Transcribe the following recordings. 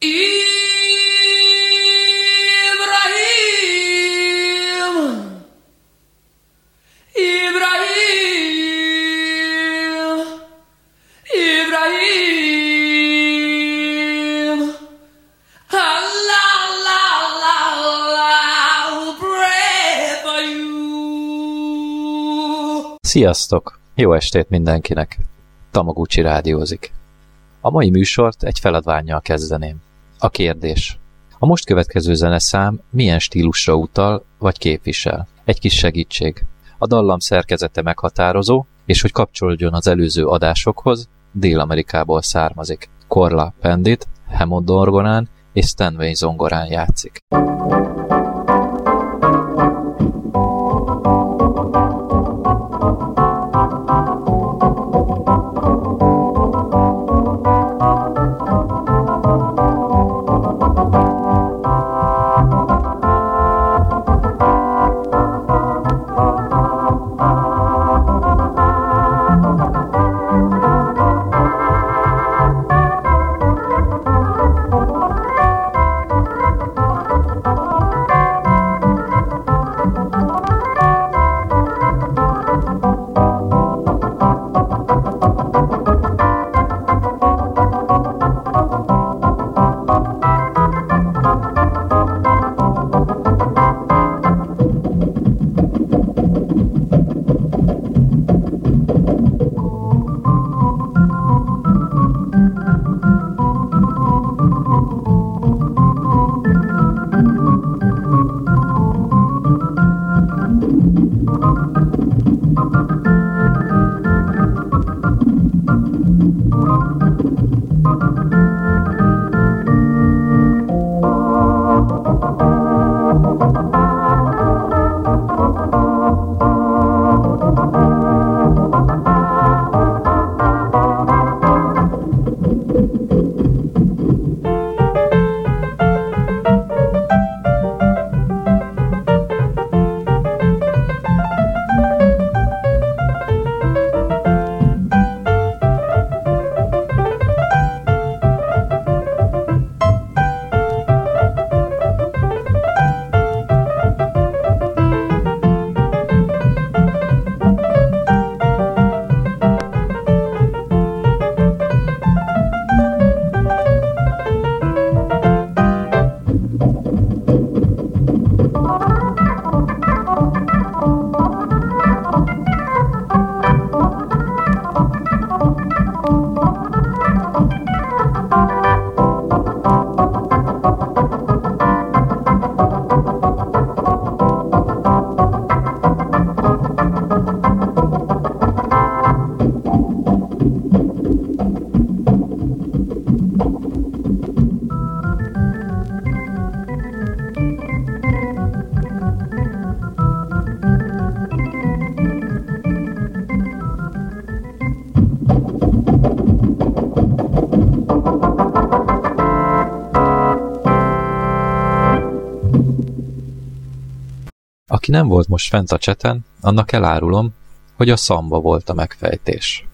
Ibrahim! Sziasztok! Jó estét mindenkinek! Tamaguchi rádiózik. A mai műsort egy feladványjal kezdeném. A kérdés. A most következő zeneszám milyen stílusra utal vagy képvisel? Egy kis segítség. A dallam szerkezete meghatározó, és hogy kapcsolódjon az előző adásokhoz, Dél-Amerikából származik. Korla Pendit, Hammond orgonán és Stanway zongorán játszik. Aki nem volt most fent a cseten, annak elárulom, hogy a szamba volt a megfejtés.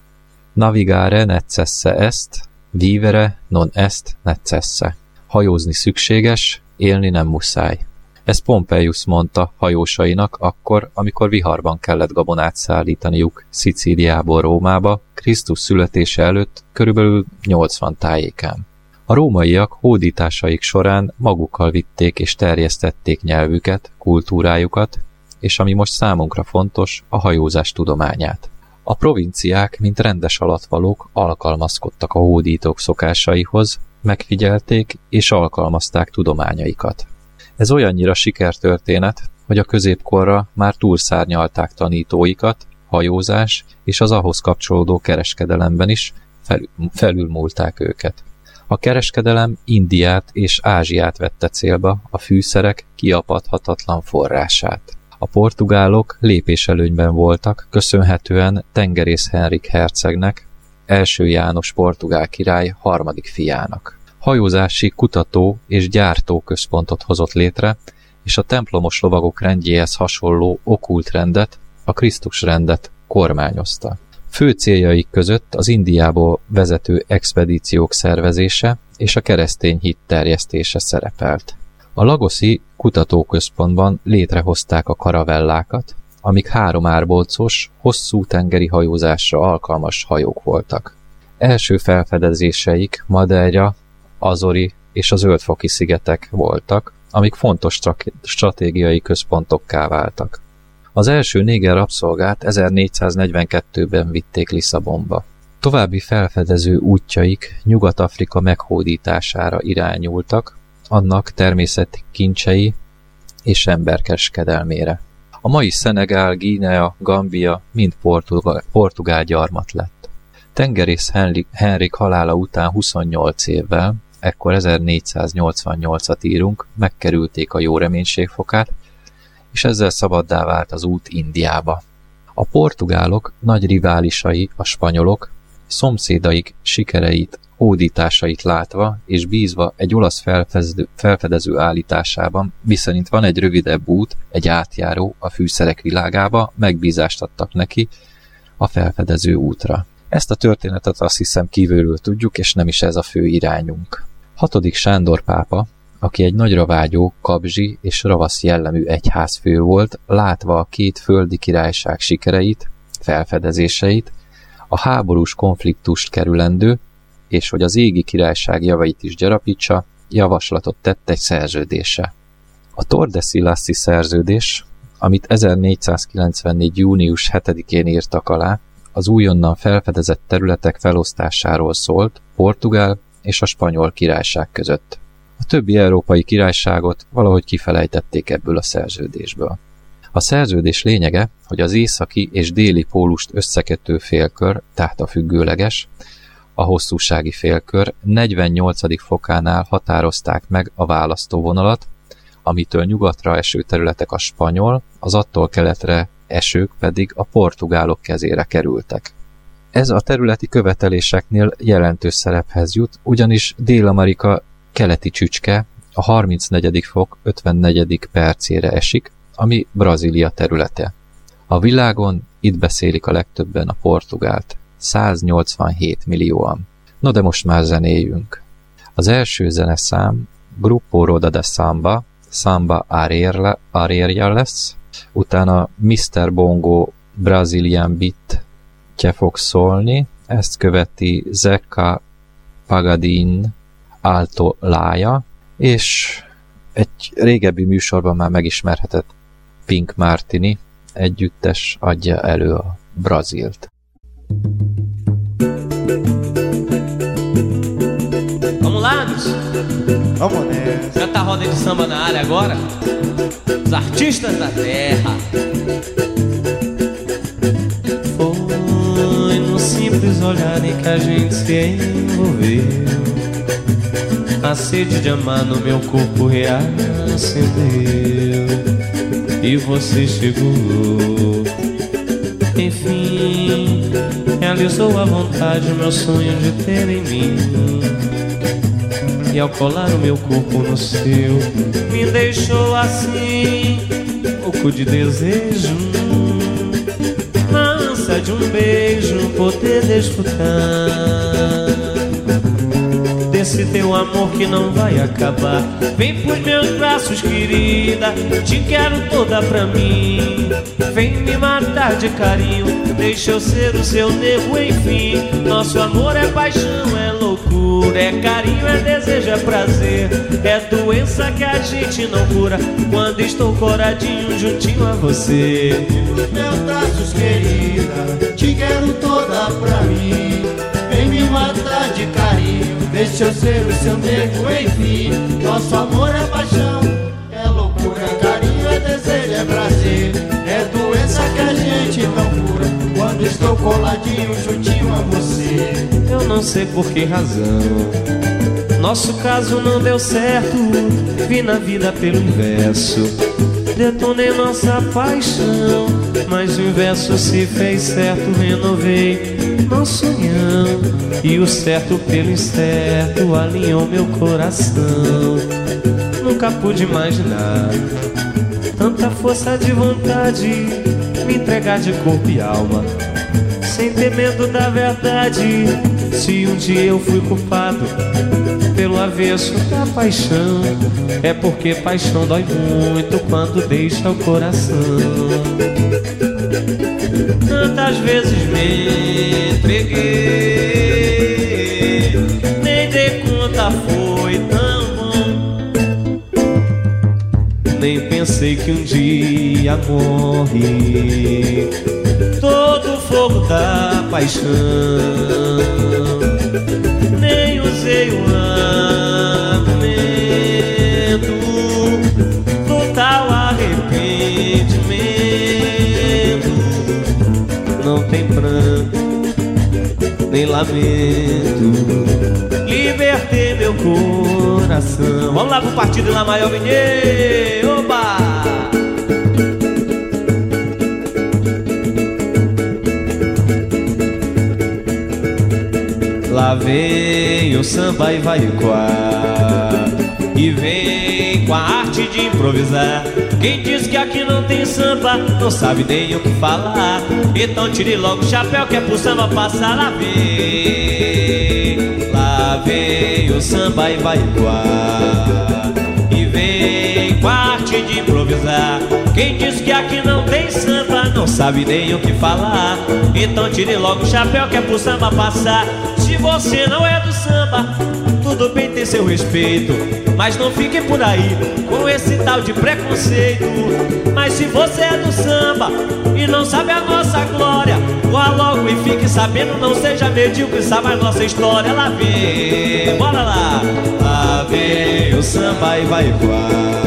Navigare necesse est, vivere non est necesse. Hajózni szükséges, élni nem muszáj. Ez Pompeius mondta hajósainak akkor, amikor viharban kellett gabonát szállítaniuk Szicíliából Rómába, Krisztus születése előtt körülbelül 80 tájékán. A rómaiak hódításaik során magukkal vitték és terjesztették nyelvüket, kultúrájukat, és ami most számunkra fontos, a hajózás tudományát. A provinciák, mint rendes alatvalók alkalmazkodtak a hódítók szokásaihoz, megfigyelték és alkalmazták tudományaikat. Ez olyannyira sikertörténet, hogy a középkorra már túlszárnyalták tanítóikat, hajózás és az ahhoz kapcsolódó kereskedelemben is felül, felülmúlták őket. A kereskedelem Indiát és Ázsiát vette célba, a fűszerek kiapadhatatlan forrását. A portugálok lépéselőnyben voltak, köszönhetően tengerész Henrik hercegnek, első János portugál király harmadik fiának. Hajózási kutató és gyártó központot hozott létre, és a templomos lovagok rendjéhez hasonló okult rendet, a Krisztus rendet kormányozta. Fő céljaik között az Indiából vezető expedíciók szervezése és a keresztény hit terjesztése szerepelt. A Lagoszi kutatóközpontban létrehozták a karavellákat, amik három árbolcos, hosszú tengeri hajózásra alkalmas hajók voltak. Első felfedezéseik Madeira, Azori és a Zöldfoki szigetek voltak, amik fontos stratégiai központokká váltak. Az első néger rabszolgát 1442-ben vitték Lisszabonba. További felfedező útjaik Nyugat-Afrika meghódítására irányultak, annak természeti kincsei és emberkeskedelmére. A mai Szenegál, Gínea, Gambia mind portugál, portugál gyarmat lett. Tengerész Henrik, halála után 28 évvel, ekkor 1488-at írunk, megkerülték a jó reménységfokát, és ezzel szabaddá vált az út Indiába. A portugálok nagy riválisai, a spanyolok, szomszédaik sikereit, hódításait látva és bízva egy olasz felfedező, felfedező állításában, miszerint van egy rövidebb út, egy átjáró a fűszerek világába, megbízást adtak neki a felfedező útra. Ezt a történetet azt hiszem kívülről tudjuk, és nem is ez a fő irányunk. Hatodik Sándor pápa aki egy nagyra vágyó, kabzsi és ravasz jellemű egyházfő volt, látva a két földi királyság sikereit, felfedezéseit, a háborús konfliktust kerülendő, és hogy az égi királyság javait is gyarapítsa, javaslatot tett egy szerződése. A Tordesillassi szerződés, amit 1494. június 7-én írtak alá, az újonnan felfedezett területek felosztásáról szólt Portugál és a spanyol királyság között. A többi európai királyságot valahogy kifelejtették ebből a szerződésből. A szerződés lényege, hogy az északi és déli pólust összekötő félkör, tehát a függőleges, a hosszúsági félkör 48. fokánál határozták meg a választóvonalat, amitől nyugatra eső területek a spanyol, az attól keletre esők pedig a portugálok kezére kerültek. Ez a területi követeléseknél jelentős szerephez jut, ugyanis Dél-Amerika keleti csücske a 34. fok 54. percére esik, ami Brazília területe. A világon itt beszélik a legtöbben a portugált, 187 millióan. No de most már zenéjünk. Az első zeneszám Grupo Roda de Samba, Samba Arierja lesz, utána Mr. Bongo Brazilian Beat fog szólni, ezt követi Zeka Pagadin Alto Lája, és egy régebbi műsorban már megismerhetett Pink Martini együttes adja elő a Brazilt. Vamos lá, bicho? Vamos nessa. Cantar roda de samba na área agora? Os artistas da terra. Simples olhar em que a gente se envolveu. A sede de amar no meu corpo reacendeu. E você chegou. Enfim, realizou a vontade Meu sonho de ter em mim. E ao colar o meu corpo no seu Me deixou assim Louco de desejo De um beijo Poder desfrutar esse teu amor que não vai acabar. Vem pros meus braços, querida, te quero toda pra mim. Vem me matar de carinho, deixa eu ser o seu nego, enfim. Nosso amor é paixão, é loucura, é carinho, é desejo, é prazer. É doença que a gente não cura quando estou coradinho juntinho a você. Querida, te quero toda pra mim. Vem me matar de carinho. Deixa eu ser o seu nego, enfim. Nosso amor é paixão, é loucura, carinho, é desejo, é prazer. É doença que a gente não cura. Quando estou coladinho juntinho a você. Eu não sei por que razão. Nosso caso não deu certo. Vi na vida pelo inverso. Detonei nossa paixão. Mas o inverso se fez certo. Renovei nosso união E o certo pelo incerto alinhou meu coração Nunca pude imaginar Tanta força de vontade Me entregar de corpo e alma sem ter medo da verdade. Se um dia eu fui culpado pelo avesso da paixão, é porque paixão dói muito quando deixa o coração. Tantas vezes me entreguei, nem dei conta, foi tão bom. Nem pensei que um dia morre todo fogo da paixão. Nem usei o argumento do tal arrependimento. Não tem pranto, nem lamento. Libertei meu coração. Vamos lá pro partido lá maior Vinheiro. Lá vem o samba e vai ecoar E vem com a arte de improvisar. Quem diz que aqui não tem samba Não sabe nem o que falar. Então tire logo o chapéu que é pro samba passar. Lá vem, lá vem o samba e vai ecoar de improvisar Quem diz que aqui não tem samba Não sabe nem o que falar Então tire logo o chapéu que é pro samba passar se você não é do samba, tudo bem ter seu respeito. Mas não fique por aí com esse tal de preconceito. Mas se você é do samba e não sabe a nossa glória, vá logo e fique sabendo, não seja medíocre, sabe a nossa história. Lá vem, bora lá. Lá vem o samba e vai voar.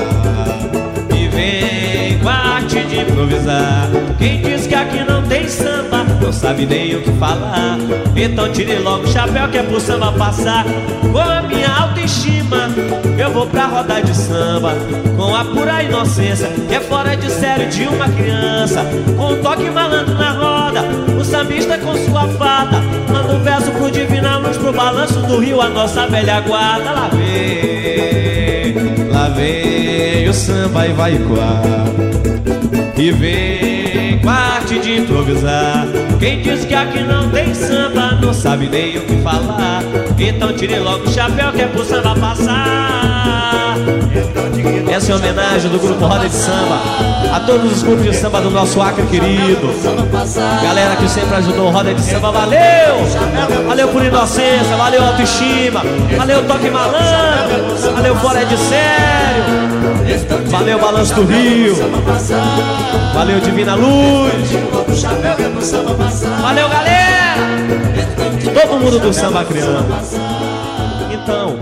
Improvisar. Quem diz que aqui não tem samba, não sabe nem o que falar. Então tire logo o chapéu que é pro samba passar. Com a minha autoestima, eu vou pra roda de samba. Com a pura inocência, que é fora de sério de uma criança. Com um toque malandro na roda, o sambista com sua fada. Manda um verso pro Divina Luz, pro balanço do rio, a nossa velha guarda. Lá vem, lá vem o samba e vai ecoar. E vem com a arte de improvisar. Quem diz que aqui não tem samba não sabe nem o que falar. Então tire logo o chapéu que é pro samba passar. Essa é a homenagem do grupo Roda de Samba a todos os grupos de samba do nosso Acre querido. Galera que sempre ajudou Roda de Samba, valeu! Valeu por inocência, valeu autoestima, valeu toque malandro, valeu fora de sério, valeu balanço do Rio, valeu Divina Luz, valeu galera! Todo mundo do samba criando. Então,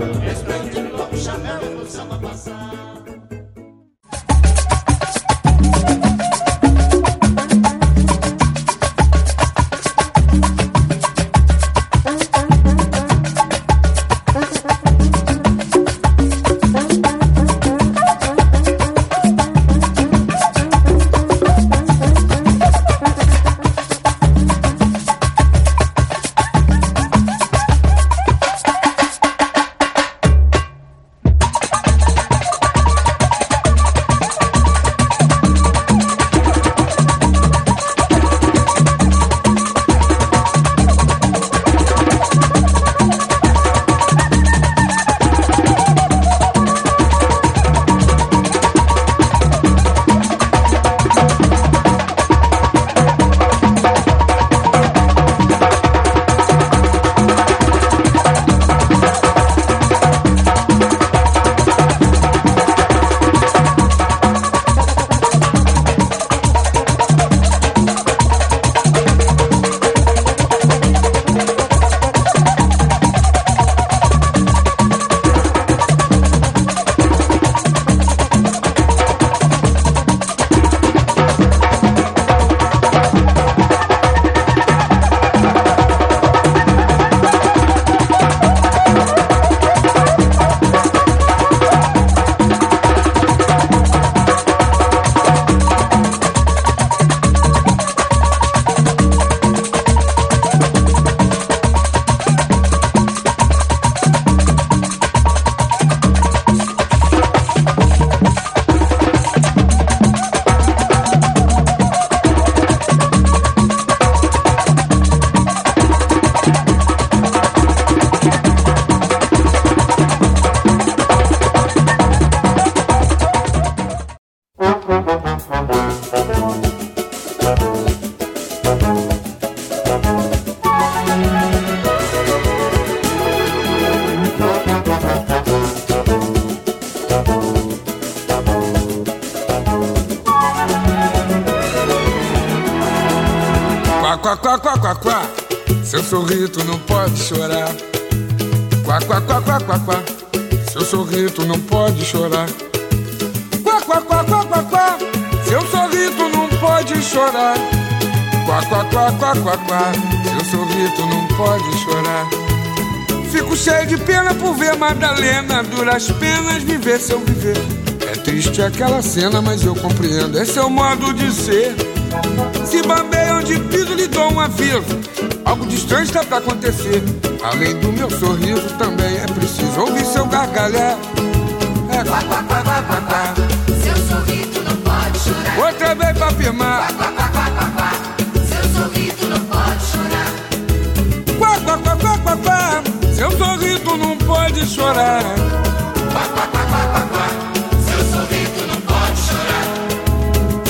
chorar. Quá, quá, quá, quá, quá, quá. Se eu sorrir, tu não pode chorar. Quá, quá, quá, quá, quá, quá. Se eu sorrir, tu não pode chorar. Fico cheio de pena por ver Madalena. Duras penas viver se eu viver. É triste aquela cena, mas eu compreendo. Esse é o modo de ser. Se bambeiam de piso, lhe dou um aviso. Algo distante está pra acontecer. Além do meu sorriso, também é preciso ouvir seu gargalhar. Quá, quá, quá, quá, quá, quá. Seu sorriso não pode chorar. Outra vez pra afirmar. Quá, quá, quá, quá, quá. Seu sorriso não pode chorar. Quá, quá, quá, quá, quá, quá. Seu sorriso não pode chorar. Seu sorriso não pode chorar.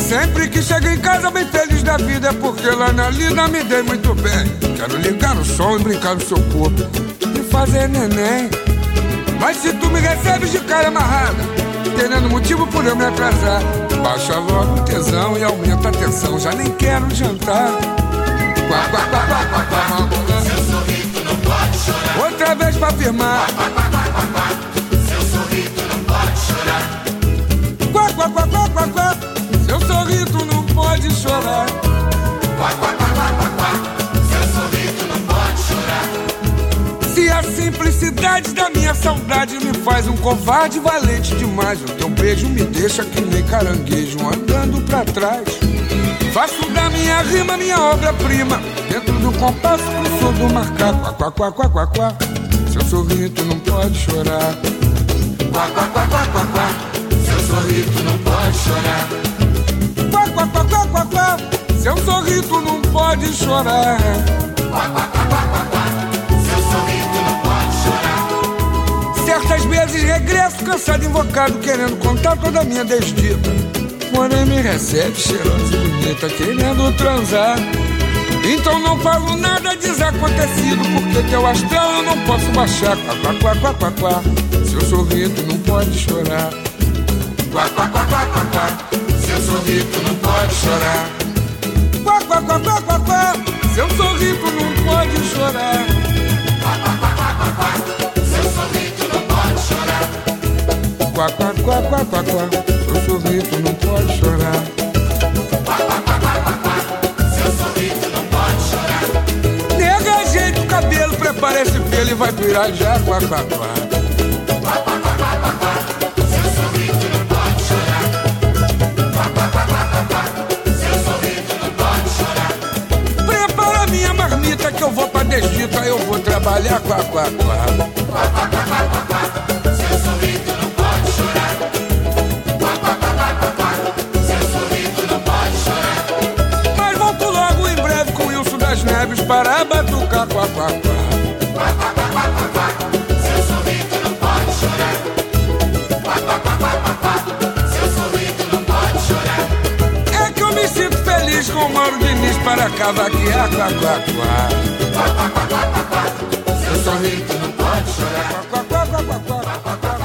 Sempre que chego em casa bem feliz da vida é porque lá na lida me dei muito bem. Quero ligar o som e brincar no seu corpo e fazer neném. Mas se tu me recebes de cara amarrada, tendo motivo por eu me atrasar, baixa logo o tesão e aumenta a tensão. Já nem quero jantar. Quá, quá, quá, quá, quá, quá, lá. Seu sorriso não pode chorar. Outra vez pra afirmar. Seu sorriso não pode chorar. Quá, quá, quá, quá, quá, quá. Seu sorriso não pode chorar. Seu simplicidade da minha saudade me faz um covarde valente demais, o teu beijo me deixa que nem caranguejo andando pra trás. Faço da minha rima minha obra-prima, dentro do compasso que sou do macaco. Quá, quá, quá, quá, quá. Seu sorriso não pode chorar. Quá, quá, quá, quá, quá, quá. Seu sorriso não pode chorar. Quá, quá, quá, quá, quá, quá. Seu sorriso não pode chorar. Seu Certas vezes regresso cansado, invocado, querendo contar toda a minha desdita. Porém me recebe cheirosa e bonita, querendo transar. Então não falo nada desacontecido, porque teu astral eu não posso baixar. Quá, quá, quá, quá, quá. Seu sorriso não pode chorar. Quá, quá, quá, quá, quá, quá. Seu sorriso não pode chorar. Quá, quá, quá, quá, quá, quá. Seu sorriso não pode chorar. Quá, quá, quá, quá, quá, quá. Seu sorriso não pode chorar. Seu sorriso não pode chorar. Nega, ajeita o cabelo, prepara esse pelo e vai virar já, quá, quá, quá. Seu sorriso não pode chorar. Seu sorriso não pode chorar. Prepara minha marmita que eu vou pra desdita, eu vou trabalhar, quá, quá, quá. Seu Neves para batucar, quá, quá, quá. Seu sorriso não pode chorar. Seu sorriso não pode chorar. É que eu me sinto feliz com o Mauro Diniz para cavaquear, quá, quá, quá. Seu sorriso não pode chorar. Quá, quá, quá, quá, quá, quá, quá,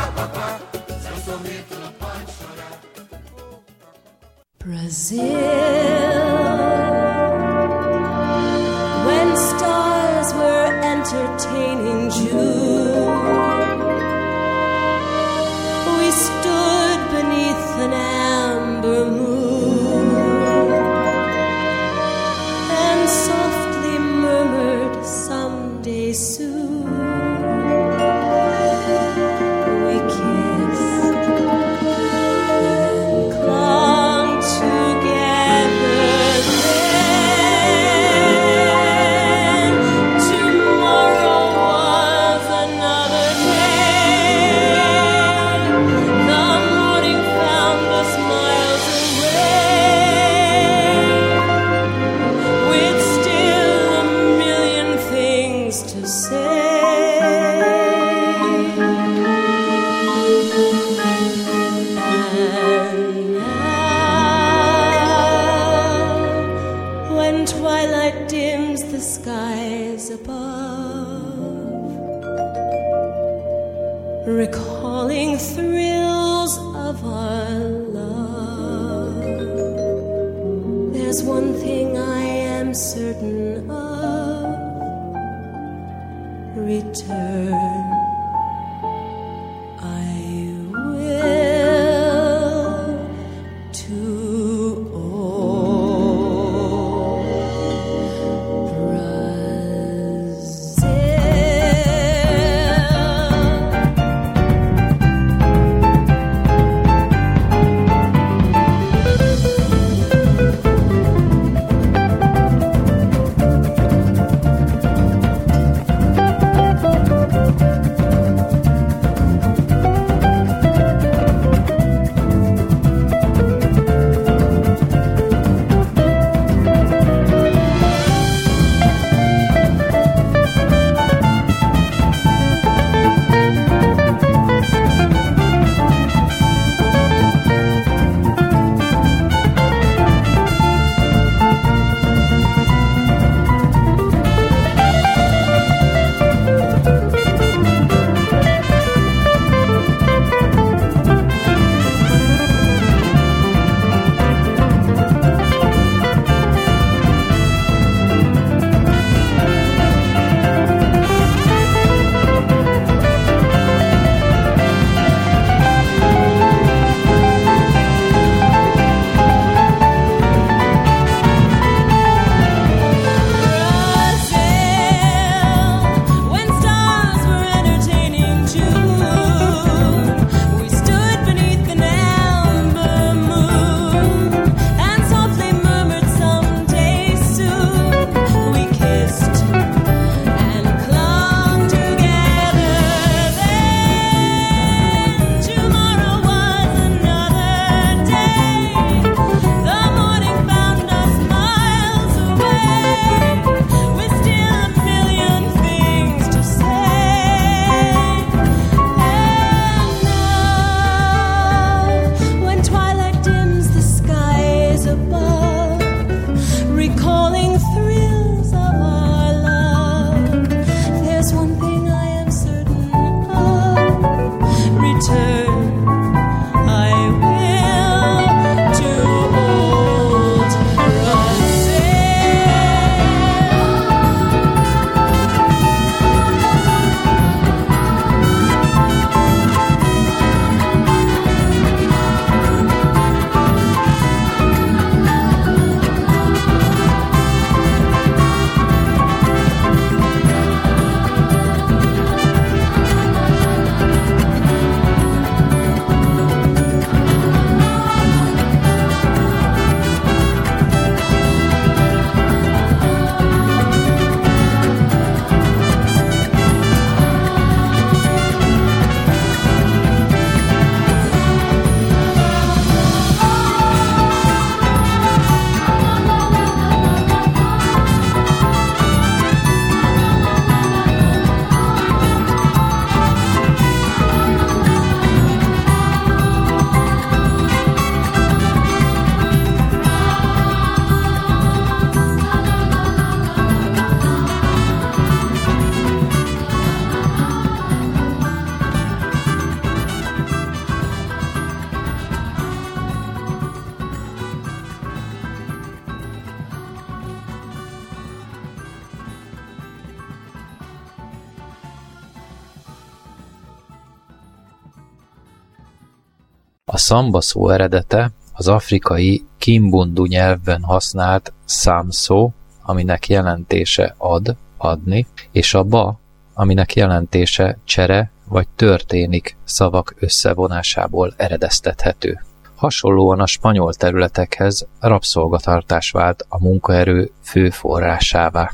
szamba szó eredete az afrikai kimbundu nyelvben használt szám szó, aminek jelentése ad, adni, és a ba, aminek jelentése csere vagy történik szavak összevonásából eredeztethető. Hasonlóan a spanyol területekhez rabszolgatartás vált a munkaerő fő forrásává.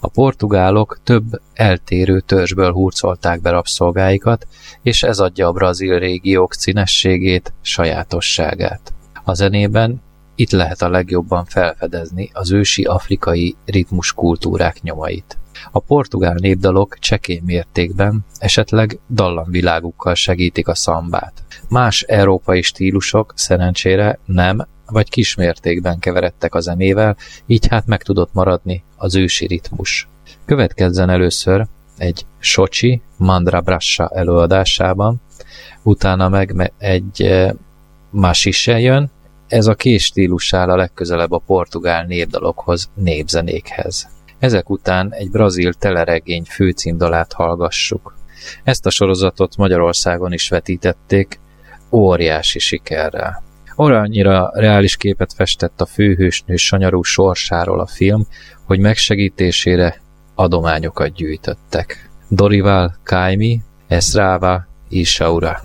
A portugálok több eltérő törzsből hurcolták be rabszolgáikat, és ez adja a brazil régiók színességét, sajátosságát. A zenében itt lehet a legjobban felfedezni az ősi afrikai ritmus kultúrák nyomait. A portugál népdalok csekély mértékben, esetleg dallamvilágukkal segítik a szambát. Más európai stílusok szerencsére nem vagy kismértékben keveredtek a zenével, így hát meg tudott maradni az ősi ritmus. Következzen először egy Socsi Mandra Brassa előadásában, utána meg egy eh, Masise jön, ez a két stílus áll a legközelebb a portugál népdalokhoz, népzenékhez. Ezek után egy brazil teleregény főcímdalát hallgassuk. Ezt a sorozatot Magyarországon is vetítették, óriási sikerrel. Olyannyira reális képet festett a főhősnő sanyarú sorsáról a film, hogy megsegítésére adományokat gyűjtöttek. Dorival Kaimi, Esrava, Isaura.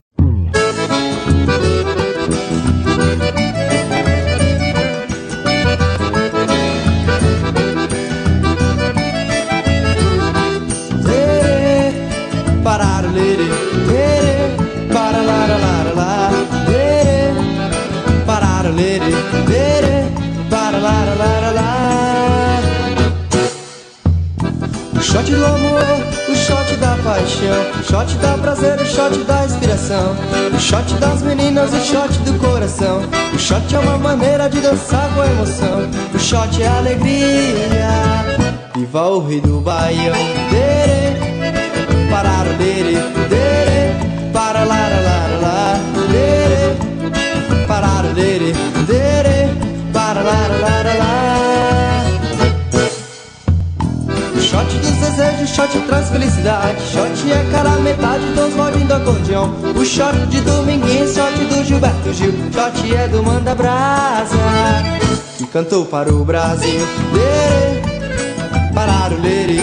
Shot do amor, o shot da paixão, o shot da prazer, o shot da inspiração, o shot das meninas, o shot do coração. O shot é uma maneira de dançar com emoção, o shot é alegria. Viva o rei do baião, lere, parar lere, lere, para la la la la la, lere, parar lere, lere, para la la la shot dos desejos, shot traz felicidade. Shot é cara metade dos voguinhos do acordeão. O shot de Dominguinhos, shot do Gilberto Gil. Shot é do Manda Brasa, que cantou para o Brasil. Lere, parar o lere,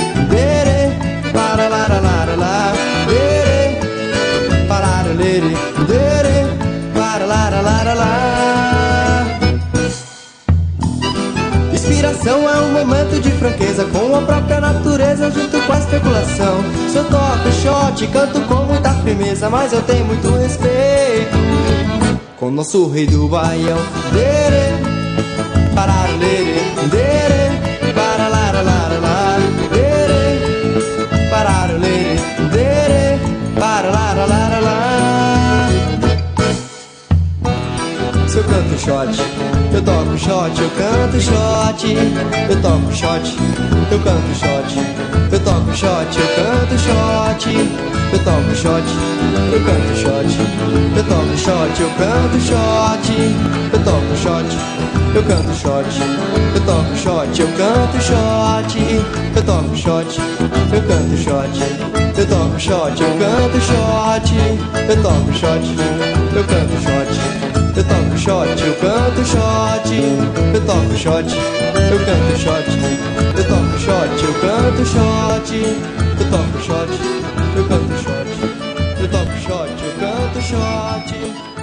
especulação. Se eu toco shot, canto com muita firmeza, mas eu tenho muito respeito com nosso rei do baião. Dere, parar lere, dere, para la la la la la, dere, parar lere, dere, para la la la la la. Se eu canto shot, eu toco shot, eu canto shot, eu toco shot, eu canto shot, eu toco shot, eu canto shot, eu toco shot, eu canto shot, eu toco shot, eu canto shot, eu toco shot, eu canto shot, eu toco shot, eu canto shot, eu toco shot, eu canto shot, eu toco shot, eu canto shot, eu toco shot, eu canto shot. Eu toco shot, eu canto shot, eu toco shot, eu canto shot, eu toco shot, eu canto shot, eu toco shot, eu canto shot, eu toco shot, eu canto shot,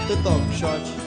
eu toco shot,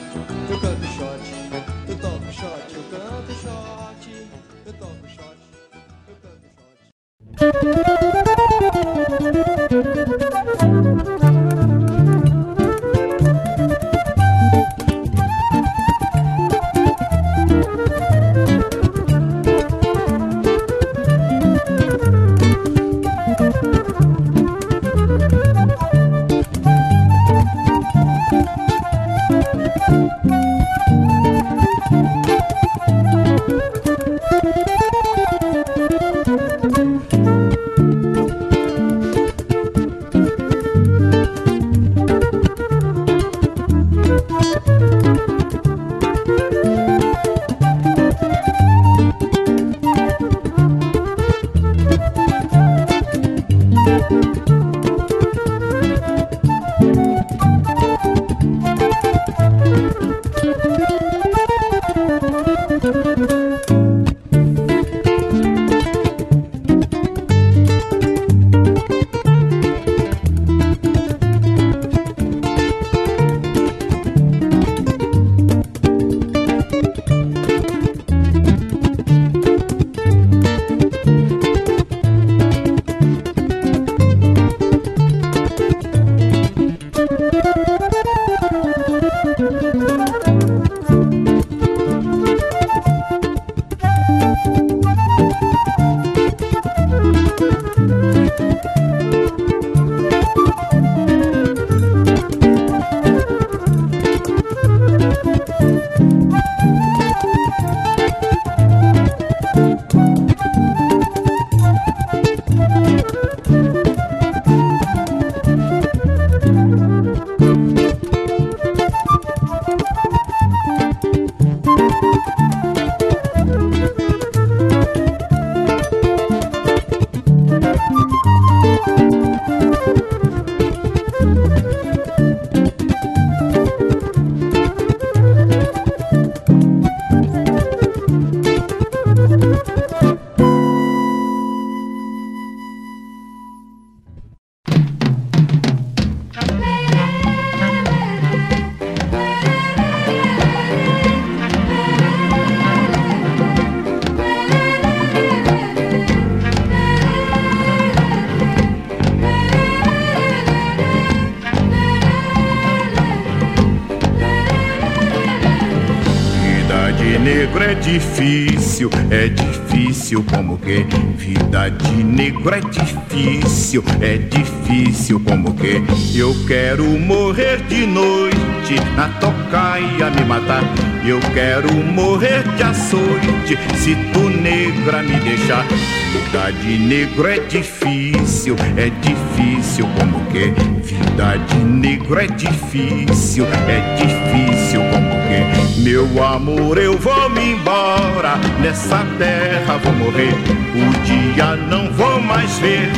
difícil, é difícil como que eu quero morrer de noite na tocaia me matar. Eu quero morrer de açoite se tu negra me deixar. Vida de negro é difícil, é difícil como que vida de negro é difícil, é difícil como que meu amor eu vou me embora nessa terra vou morrer. O dia não vou mais ver,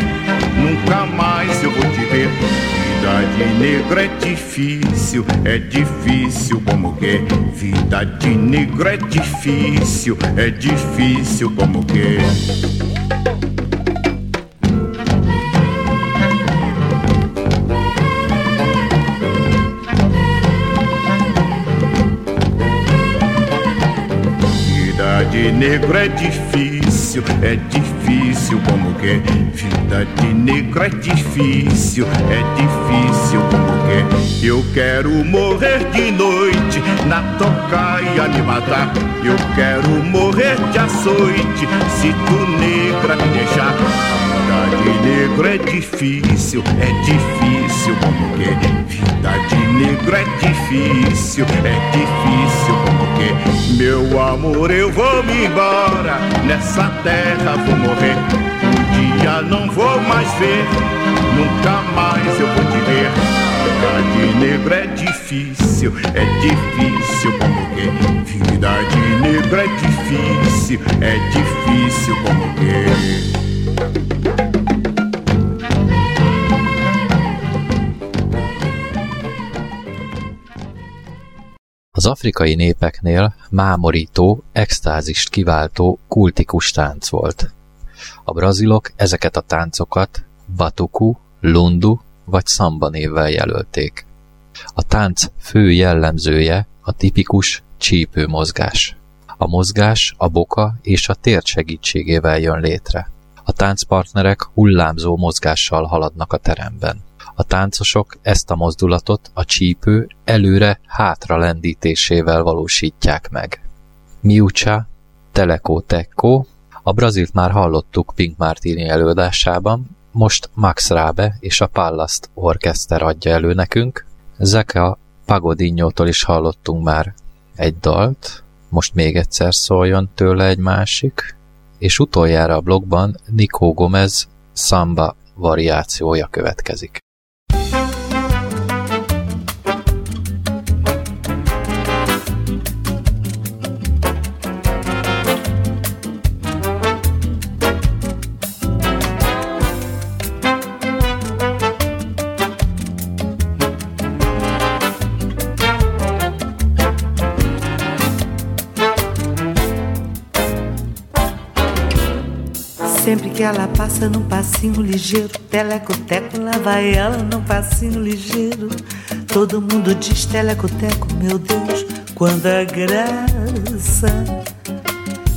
nunca mais eu vou te ver. Vida de negro é difícil, é difícil como que vida de negro é difícil, é difícil como que Vida de negro é difícil, é difícil como que vida de negro é difícil, é difícil como que eu quero morrer de noite na tocaia me matar. Eu quero morrer de açoite se tu negra me deixar. Vida de negro é difícil, é difícil como que vida de negro é difícil, é difícil como que meu amor eu vou me embora nessa terra vou morrer. Um dia não vou mais ver, nunca mais eu vou te ver. Vida de negro é difícil, é difícil como que vida de negro é difícil, é difícil como Az afrikai népeknél mámorító, extázist kiváltó kultikus tánc volt. A brazilok ezeket a táncokat batuku, lundu vagy samba névvel jelölték. A tánc fő jellemzője a tipikus csípő mozgás. A mozgás a boka és a tért segítségével jön létre. A táncpartnerek hullámzó mozgással haladnak a teremben. A táncosok ezt a mozdulatot a csípő előre-hátra lendítésével valósítják meg. Miucsa, Teleco Tecco, a brazilt már hallottuk Pink Martini előadásában, most Max Rabe és a Pallast Orchester adja elő nekünk. Zeka Pagodinho-tól is hallottunk már egy dalt, most még egyszer szóljon tőle egy másik, és utoljára a blogban Nico Gomez samba variációja következik. Thank you. Sempre que ela passa num passinho ligeiro, telecoteco, lá vai ela num passinho ligeiro. Todo mundo diz telecoteco, meu Deus, quanta graça.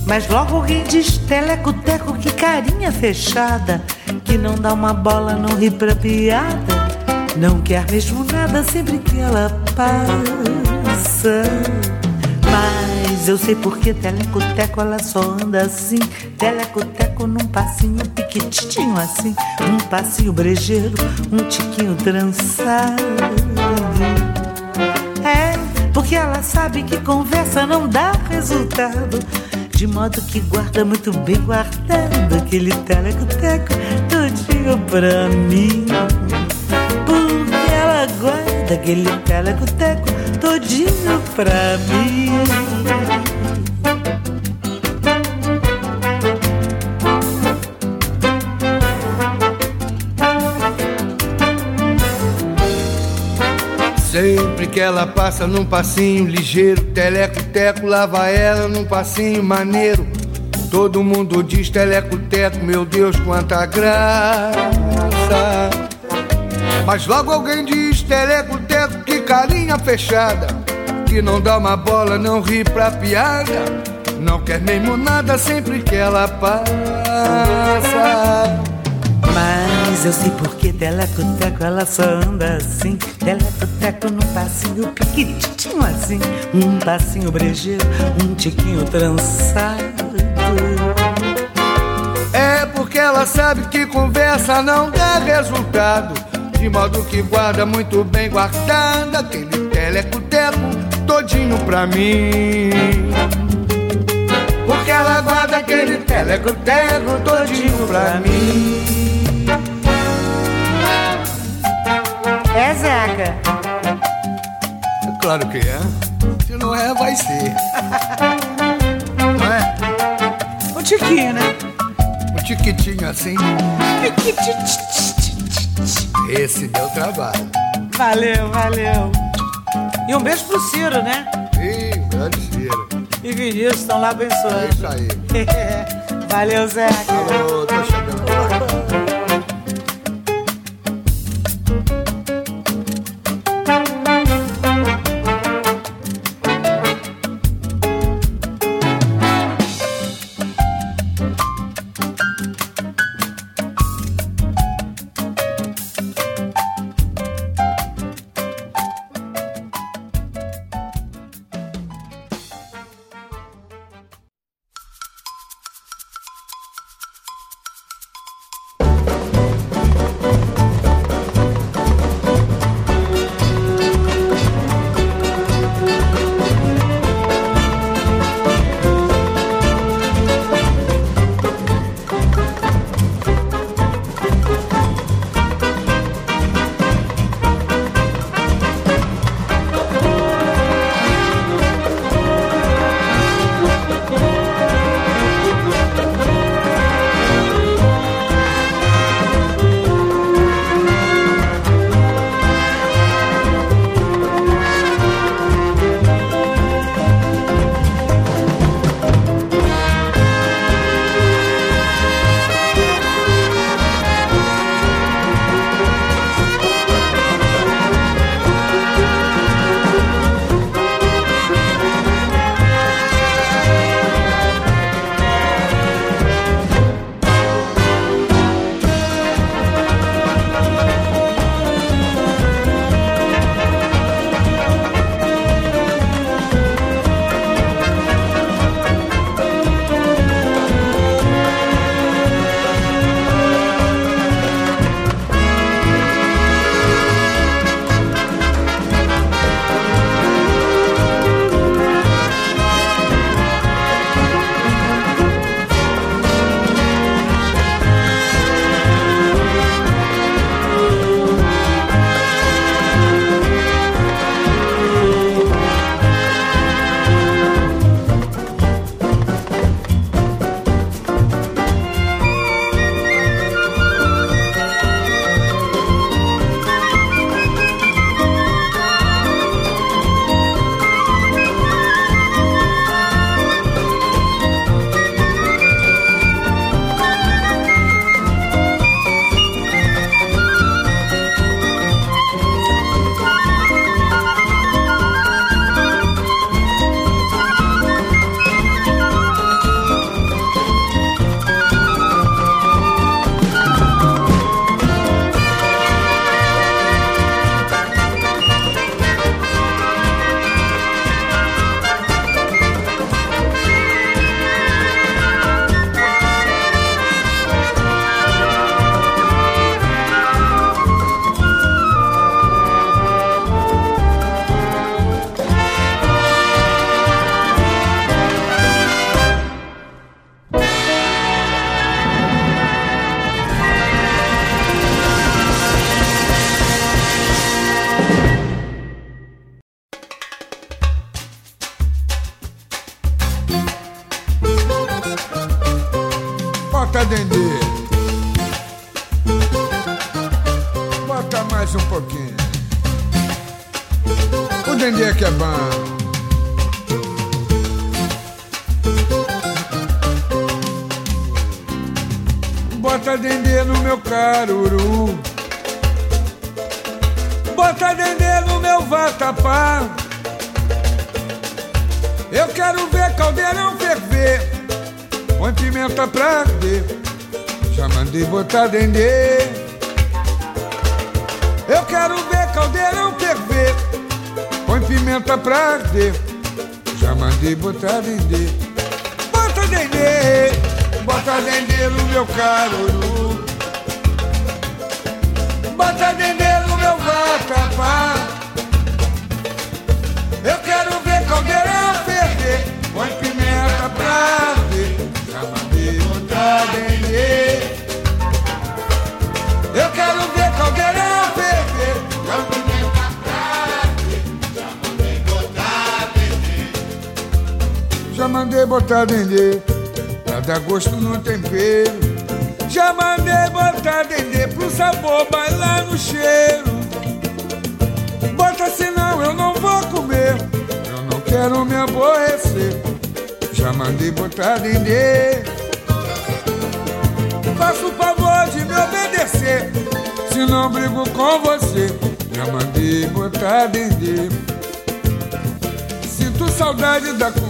Mas logo alguém diz telecoteco, que carinha fechada, que não dá uma bola, não ri pra piada. Não quer mesmo nada sempre que ela passa. Mas eu sei porque telecoteco ela só anda assim. Telecoteco num passinho piquitinho assim. Um passinho brejeiro, um tiquinho trançado. É, porque ela sabe que conversa não dá resultado. De modo que guarda muito bem guardado aquele telecoteco todinho pra mim. Porque ela guarda aquele telecoteco todinho pra mim. Sempre que ela passa num passinho ligeiro, teleco-teco, lava ela num passinho maneiro. Todo mundo diz teleco-teco, meu Deus, quanta graça. Mas logo alguém diz teleco-teco, que carinha fechada. Que não dá uma bola, não ri pra piada. Não quer mesmo nada sempre que ela passa. Eu sei porque teleco-teco ela só anda assim. Teleco-teco num passinho piquitinho assim. Um passinho brejeiro, um tiquinho trançado. É porque ela sabe que conversa não dá resultado. De modo que guarda muito bem guardada aquele teleco-teco todinho pra mim. Porque ela guarda aquele teleco-teco todinho pra mim. É, Zeca? Claro que é. Se não é, vai ser. Não é? Um tiquinho, né? Um tiquitinho assim. Esse deu trabalho. Valeu, valeu. E um beijo pro Ciro, né? Ih, um grande Ciro. E Vinícius estão lá É abençoando. isso aí. valeu, Zeca. Alô, tô chegando botar dendê. Pra dar gosto no tempero. Já mandei botar dendê pro sabor bailar no cheiro. Bota senão eu não vou comer. Eu não quero me aborrecer. Já mandei botar dendê. Faça o favor de me obedecer. Se não brigo com você, já mandei botar dendê. Sinto saudade da comida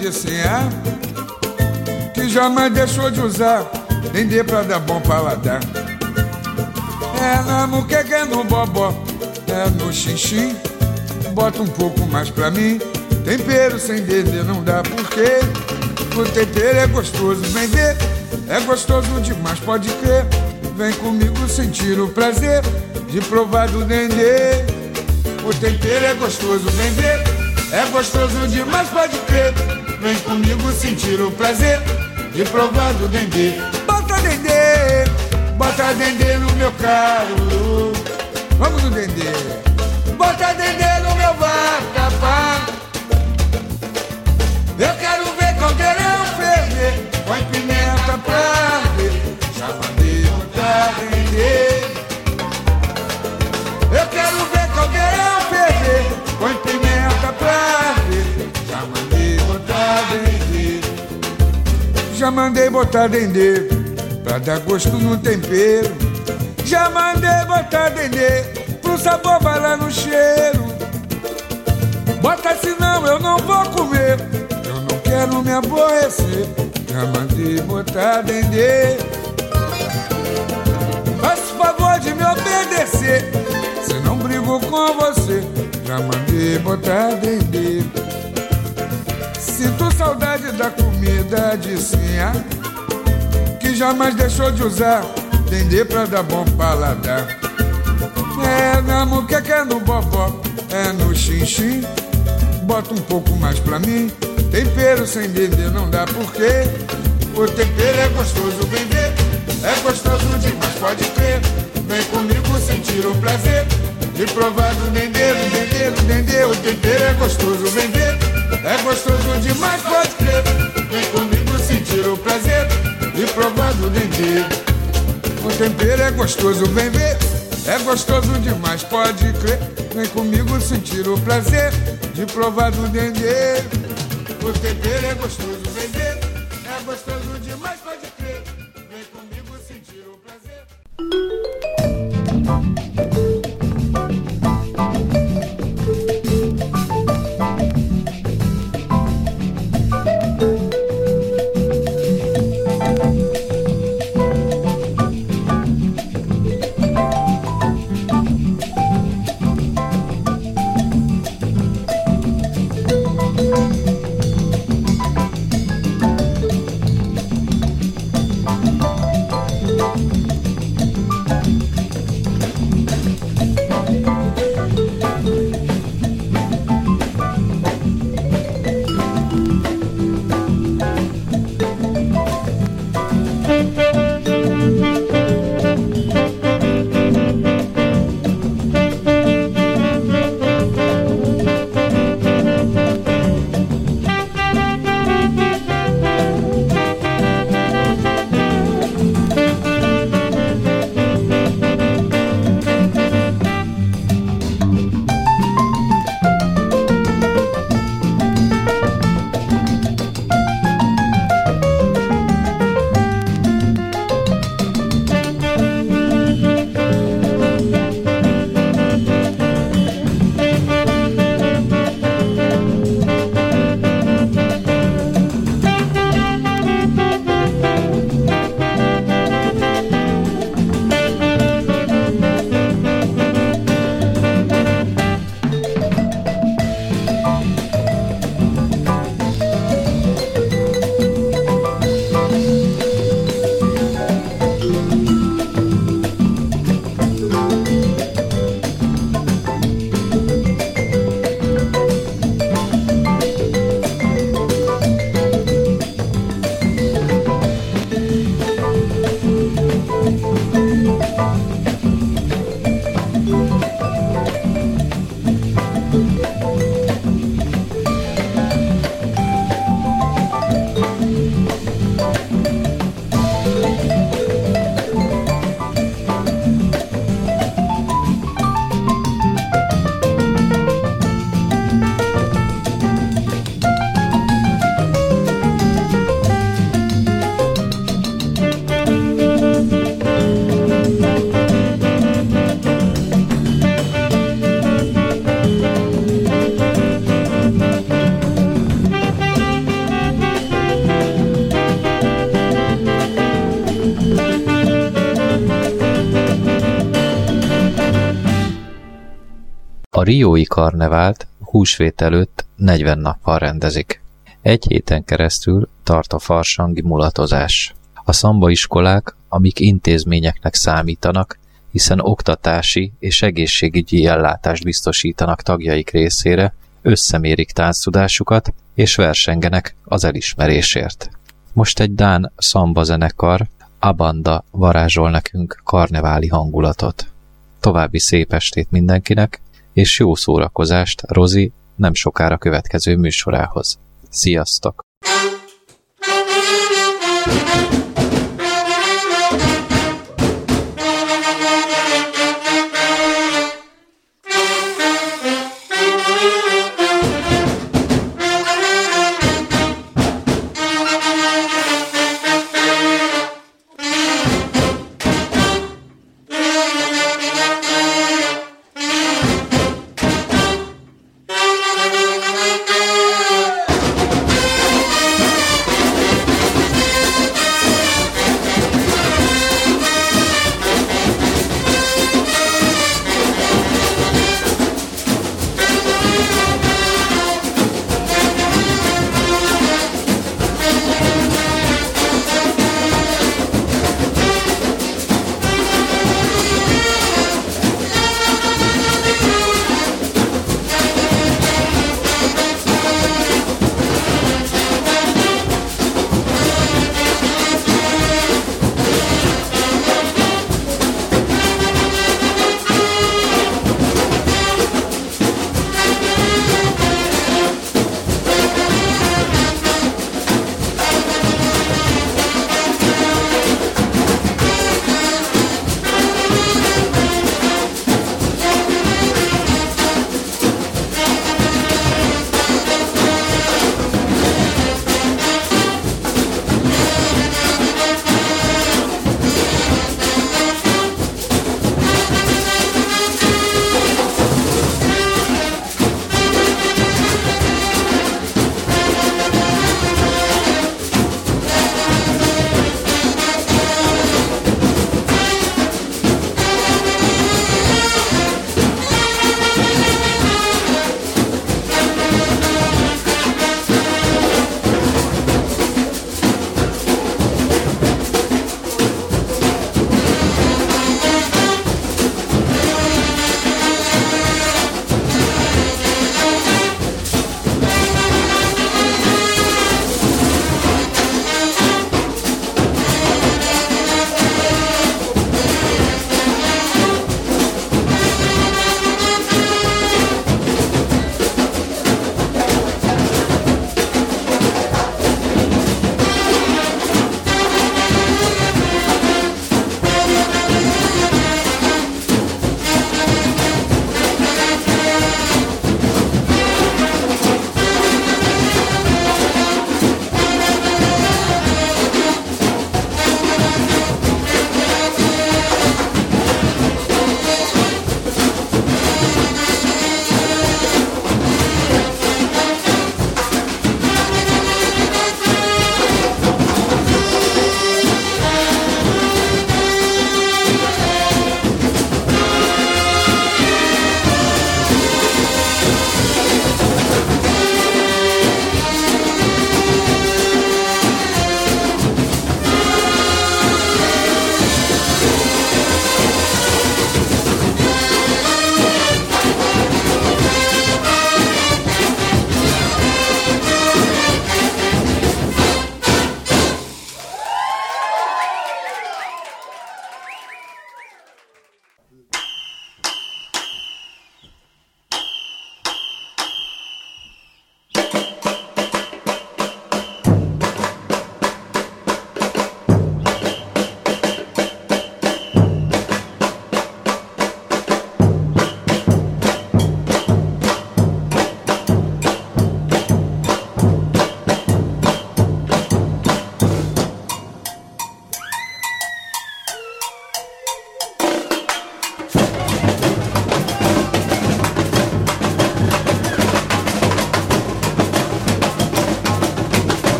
de senhar, que jamais deixou de usar. Dendê pra dar bom paladar. É na muqueca, é no bobó, é no xixim. Bota um pouco mais pra mim. Tempero sem dendê não dá porque o tempero é gostoso, vem ver. É gostoso demais, pode crer. Vem comigo sentir o prazer de provar do dendê. O tempero é gostoso, vem ver. É gostoso demais, pode crer. Vem comigo sentir o prazer de provar do dendê. Bota dendê, bota dendê no meu carro. Vamos no dendê. Bota dendê no meu vatapá. Eu quero ver caldeirão ferver. Põe pimenta pra arder. Já mandei botar dendê. Eu quero ver caldeirão ferver. Põe pimenta pra arder. Já mandei botar dendê. Já mandei botar dendê. Pra dar gosto no tempero. Já mandei botar dendê. Pro sabor bailar no cheiro. Bota senão eu não vou comer. Eu não quero me aborrecer. Já mandei botar dendê. Faça o favor de me obedecer. Se não brigo com você, já mandei botar dendê. Sinto saudade da comida de sinha, que jamais deixou de usar dendê pra dar bom paladar. É na muqueca, é no bobó, é no xinxim. Bota um pouco mais pra mim. Tempero sem dendê não dá porque o tempero é gostoso, vem ver. É gostoso demais, pode crer. Vem comigo sentir o prazer de provar do dendê, do dendê, do dendê. O tempero é gostoso, vem ver. É gostoso demais, pode crer. Vem comigo sentir o prazer de provar do. O tempero é gostoso, vem ver. É gostoso demais, pode crer. Vem comigo sentir o prazer de provar do dendê. O tempero é gostoso, vem ver. É gostoso Riói karnevált húsvét előtt 40 nappal rendezik. Egy héten keresztül tart a farsangi mulatozás. A szamba iskolák, amik intézményeknek számítanak, hiszen oktatási és egészségügyi ellátást biztosítanak tagjaik részére, összemérik tánctudásukat és versengenek az elismerésért. Most egy Dán szamba zenekar, Abanda varázsol nekünk karneváli hangulatot. További szép estét mindenkinek, és jó szórakozást Rozi nem sokára következő műsorához. Sziasztok! Thank you.